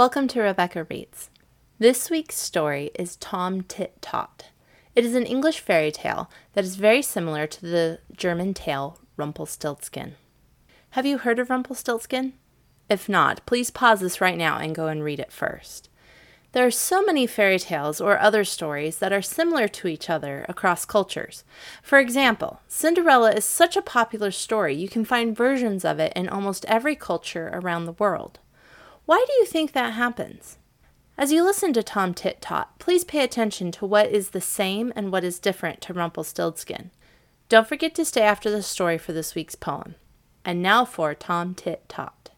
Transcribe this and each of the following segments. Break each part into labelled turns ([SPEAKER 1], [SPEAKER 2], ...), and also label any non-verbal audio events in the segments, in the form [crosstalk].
[SPEAKER 1] Welcome to Rebecca Reads. This week's story is Tom Tit Tot. It is an English fairy tale that is very similar to the German tale Rumpelstiltskin. Have you heard of Rumpelstiltskin? If not, please pause this right now and go and read it first. There are so many fairy tales or other stories that are similar to each other across cultures. For example, Cinderella is such a popular story you can find versions of it in almost every culture around the world. Why do you think that happens? As you listen to Tom Tit Tot, please pay attention to what is the same and what is different to Rumpelstiltskin. Don't forget to stay after the story for this week's poem. And now for Tom Tit Tot.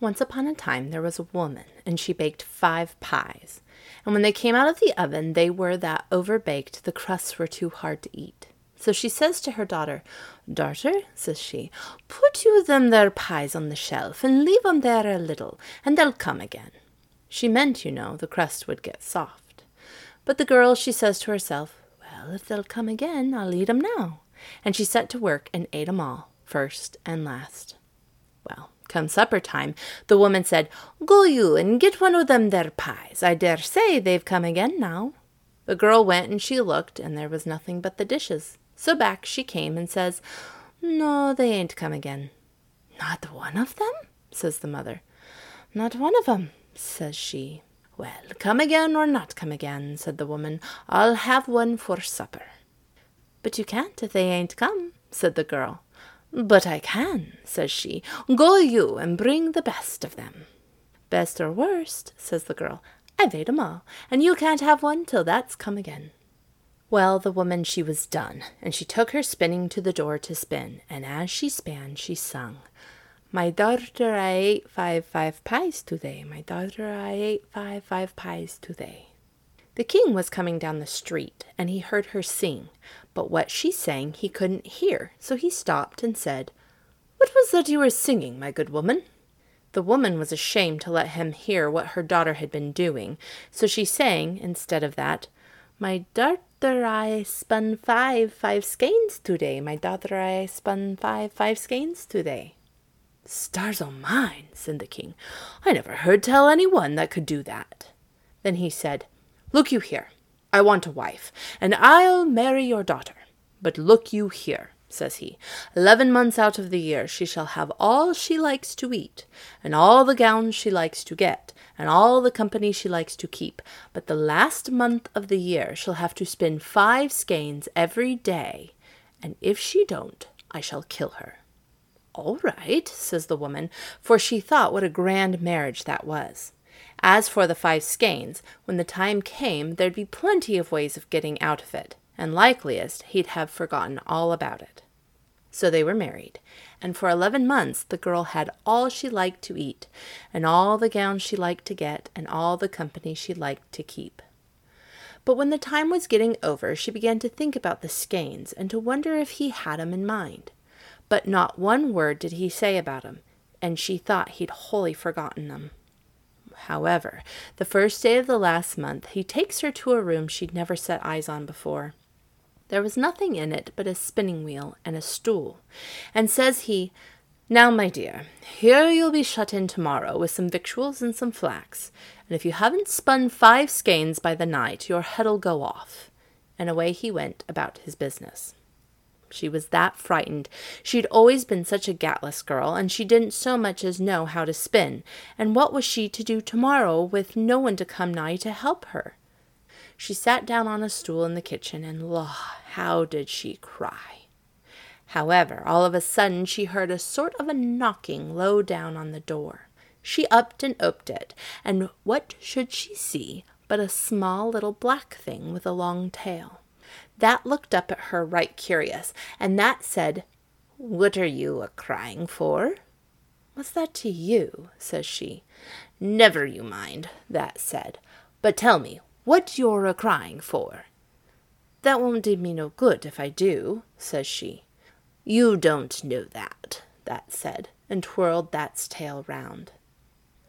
[SPEAKER 1] Once upon a time there was a woman, and she baked five pies. And when they came out of the oven, they were that overbaked the crusts were too hard to eat. So she says to her daughter, Daughter, says she, put you them there pies on the shelf, and leave 'em there a little, and they'll come again. She meant, you know, the crust would get soft. But the girl, she says to herself, Well, if they'll come again, I'll eat 'em now. And she set to work and ate 'em all, first and last. Well, Come supper time, the woman said, Go you and get one of them there pies. I dare say they've come again now. The girl went and she looked, and there was nothing but the dishes. So back she came and says, No, they ain't come again. Not one of them? says the mother. Not one of 'em, says she. Well, come again or not come again, said the woman. I'll have one for supper. But you can't if they ain't come, said the girl. But I can, says she. Go you and bring the best of them. Best or worst, says the girl. I've ate 'em all, and you can't have one till that's come again. Well, the woman she was done, and she took her spinning to the door to spin, and as she span she sung. My daughter, I ate five, five pies today. My daughter, I ate five, five pies today. The king was coming down the street, and he heard her sing, but what she sang he couldn't hear, so he stopped and said, What was that you were singing, my good woman? The woman was ashamed to let him hear what her daughter had been doing, so she sang, instead of that, My daughter, I spun five, five skeins today. My daughter, I spun five, five skeins today. Stars o' mine, said the king. I never heard tell any one that could do that. Then he said, Look you here. I want a wife, and I'll marry your daughter. But look you here, says he. Eleven months out of the year she shall have all she likes to eat, and all the gowns she likes to get, and all the company she likes to keep. But the last month of the year she'll have to spin five skeins every day, and if she don't, I shall kill her. All right, says the woman, for she thought what a grand marriage that was. As for the five skeins, when the time came, there'd be plenty of ways of getting out of it, and likeliest he'd have forgotten all about it. So they were married, and for eleven months the girl had all she liked to eat, and all the gowns she liked to get, and all the company she liked to keep. But when the time was getting over, she began to think about the skeins, and to wonder if he had 'em in mind. But not one word did he say about 'em, and she thought he'd wholly forgotten them. However, the first day of the last month, he takes her to a room she'd never set eyes on before. There was nothing in it but a spinning wheel and a stool, and says he, Now, my dear, here you'll be shut in tomorrow with some victuals and some flax, and if you haven't spun five skeins by the night, your head'll go off. And away he went about his business. She was that frightened. She'd always been such a gatless girl, and she didn't so much as know how to spin. And what was she to do tomorrow with no one to come nigh to help her? She sat down on a stool in the kitchen, and la, how did she cry! However, all of a sudden she heard a sort of a knocking low down on the door. She upped and oped it, and what should she see but a small little black thing with a long tail? That looked up at her right curious, and that said, What are you a crying for? What's that to you? says she. Never you mind, that said. But tell me, what you're a crying for? That won't do me no good if I do, says she. You don't know that, that said, and twirled that's tail round.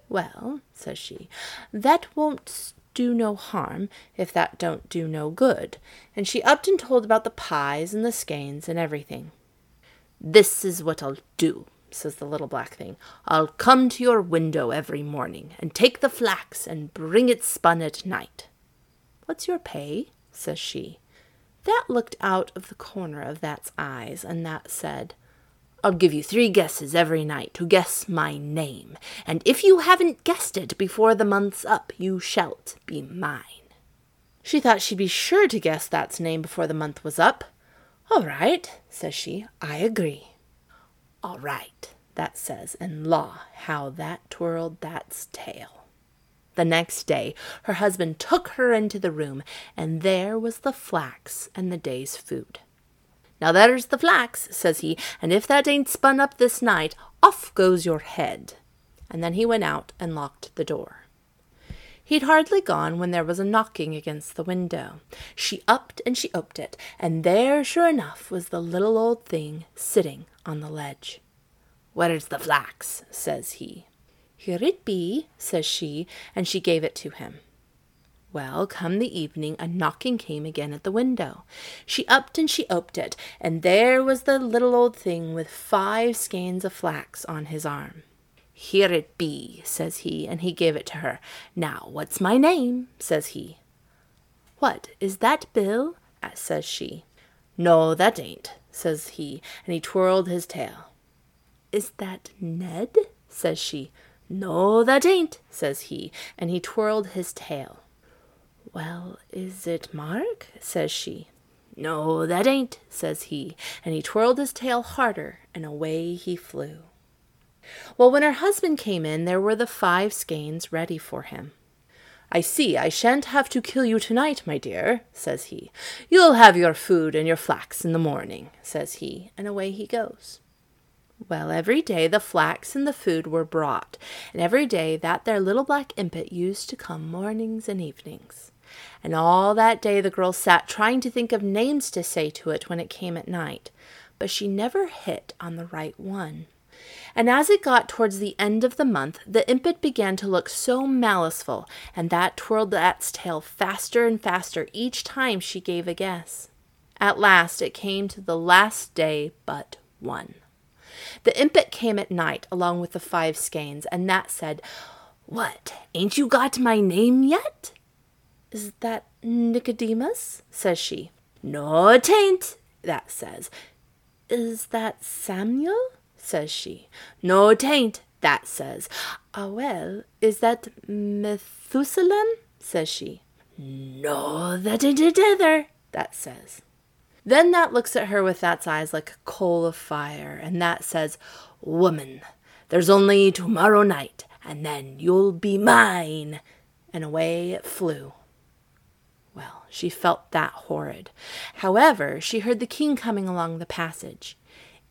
[SPEAKER 1] Well, says she, that won't do no harm, if that don't do no good, and she upped and told about the pies and the skeins and everything. This is what I'll do, says the little black thing. I'll come to your window every morning and take the flax and bring it spun at night. What's your pay? says she. That looked out of the corner of That's eyes, and That said, I'll give you three guesses every night to guess my name, and if you haven't guessed it before the month's up, you shalt be mine. She thought she'd be sure to guess That's name before the month was up. All right, says she, I agree. All right, that says, and law, how that twirled That's tail. The next day her husband took her into the room, and there was the flax and the day's food. Now there's the flax, says he, and if that ain't spun up this night, off goes your head. And then he went out and locked the door. He'd hardly gone when there was a knocking against the window. She upped and she oped it, and there, sure enough, was the little old thing sitting on the ledge. Where's the flax? says he. Here it be, says she, and she gave it to him. Well, come the evening, a knocking came again at the window. She upped and she oped it, and there was the little old thing with five skeins of flax on his arm. Here it be, says he, and he gave it to her. Now, what's my name? says he. What, is that Bill? says she. No, that ain't, says he, and he twirled his tail. Is that Ned? says she. No, that ain't, says he, and he twirled his tail. Well, is it Mark? says she. No, that ain't, says he, and he twirled his tail harder, and away he flew. Well, when her husband came in, there were the five skeins ready for him. I see I shan't have to kill you tonight, my dear, says he. You'll have your food and your flax in the morning, says he, and away he goes. Well, every day the flax and the food were brought, and every day that there little black impet used to come mornings and evenings. And all that day the girl sat trying to think of names to say to it when it came at night, but she never hit on the right one. And as it got towards the end of the month, the impet began to look so maliceful, and that twirled that's tail faster and faster each time she gave a guess. At last it came to the last day but one. The impet came at night along with the five skeins, and that said, What, ain't you got my name yet? Is that Nicodemus? says she. No, tain't, that says. Is that Samuel? says she. No, tain't, that says. Ah, well, is that Methusalem? says she. No, that ain't it either, that says. Then that looks at her with that's eyes like a coal of fire, and that says, Woman, there's only tomorrow night, and then you'll be mine. And away it flew. Well, she felt that horrid. However, she heard the king coming along the passage.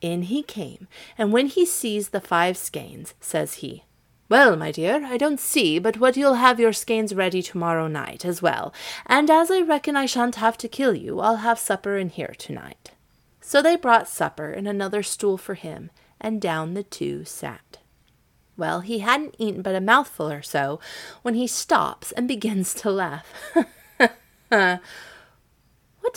[SPEAKER 1] In he came, and when he sees the five skeins, says he, Well, my dear, I don't see but what you'll have your skeins ready tomorrow night as well, and as I reckon I shan't have to kill you, I'll have supper in here tonight. So they brought supper and another stool for him, and down the two sat. Well, he hadn't eaten but a mouthful or so when he stops and begins to laugh. [laughs] what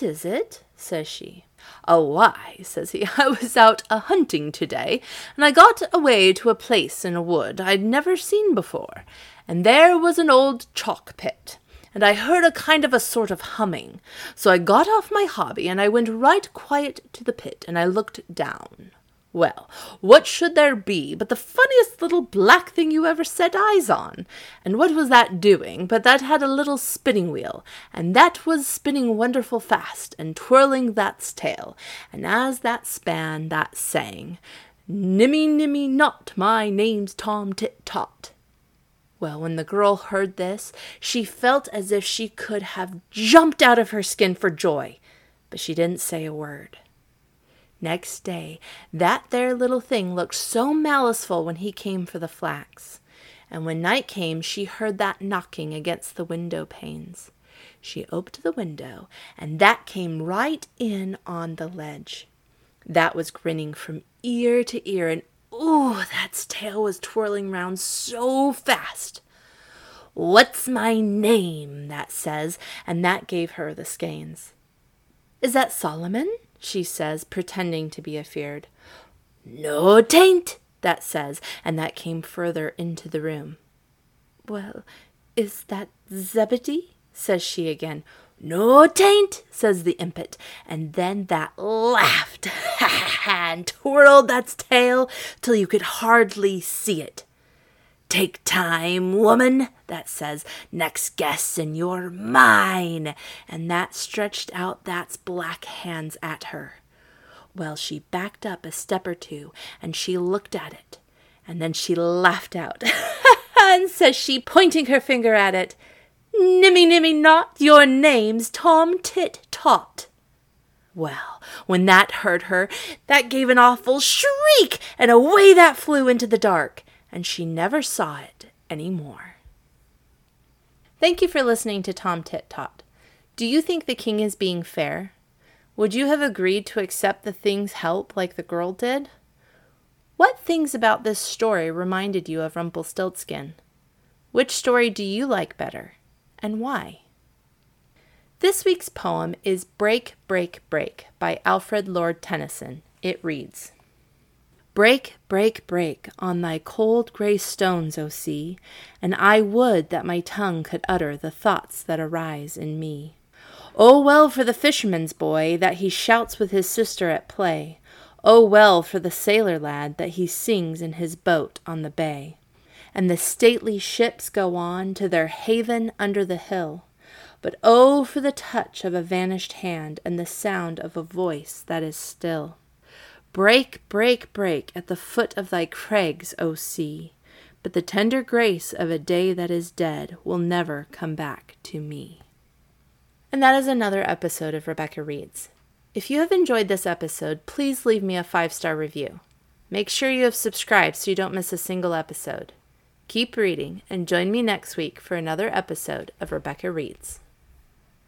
[SPEAKER 1] is it? says she. Oh, why, says he, [laughs] I was out a hunting today, and I got away to a place in a wood I'd never seen before, and there was an old chalk pit, and I heard a kind of a sort of humming. So I got off my hobby, and I went right quiet to the pit, and I looked down. Well, what should there be but the funniest little black thing you ever set eyes on? And what was that doing but that had a little spinning wheel, and that was spinning wonderful fast, and twirling that's tail, and as that span that sang, Nimmy, nimmy, not, my name's Tom Tit Tot. Well, when the girl heard this, she felt as if she could have jumped out of her skin for joy, but she didn't say a word. Next day, that there little thing looked so maliceful when he came for the flax. And when night came, she heard that knocking against the window panes. She opened the window, and that came right in on the ledge. That was grinning from ear to ear, and ooh, that's tail was twirling round so fast. What's my name? that says, and that gave her the skeins. Is that Solomon? She says, pretending to be afeard. No, tain't, that says, and that came further into the room. Well, is that Zebedee? says she again. No, tain't, says the impet, and then that laughed ha [laughs] ha and twirled that's tail till you could hardly see it. Take time, woman, that says, next guess and you're mine, and that stretched out that's black hands at her. Well, she backed up a step or two, and she looked at it, and then she laughed out, [laughs] and says she, pointing her finger at it, Nimmy nimmy not, your name's Tom Tit Tot. Well, when that hurt her, that gave an awful shriek, and away that flew into the dark, and she never saw it any more. Thank you for listening to Tom Tit Tot. Do you think the king is being fair? Would you have agreed to accept the thing's help like the girl did? What things about this story reminded you of Rumpelstiltskin? Which story do you like better, and why? This week's poem is Break, Break, Break by Alfred Lord Tennyson. It reads Break, break, break on thy cold gray stones, O sea, and I would that my tongue could utter the thoughts that arise in me. Oh, well for the fisherman's boy that he shouts with his sister at play. Oh, well for the sailor lad that he sings in his boat on the bay. And the stately ships go on to their haven under the hill. But oh, for the touch of a vanished hand and the sound of a voice that is still. Break, break, break at the foot of thy crags, O sea, but the tender grace of a day that is dead will never come back to me. And that is another episode of Rebecca Reads. If you have enjoyed this episode, please leave me a five star review. Make sure you have subscribed so you don't miss a single episode. Keep reading and join me next week for another episode of Rebecca Reads.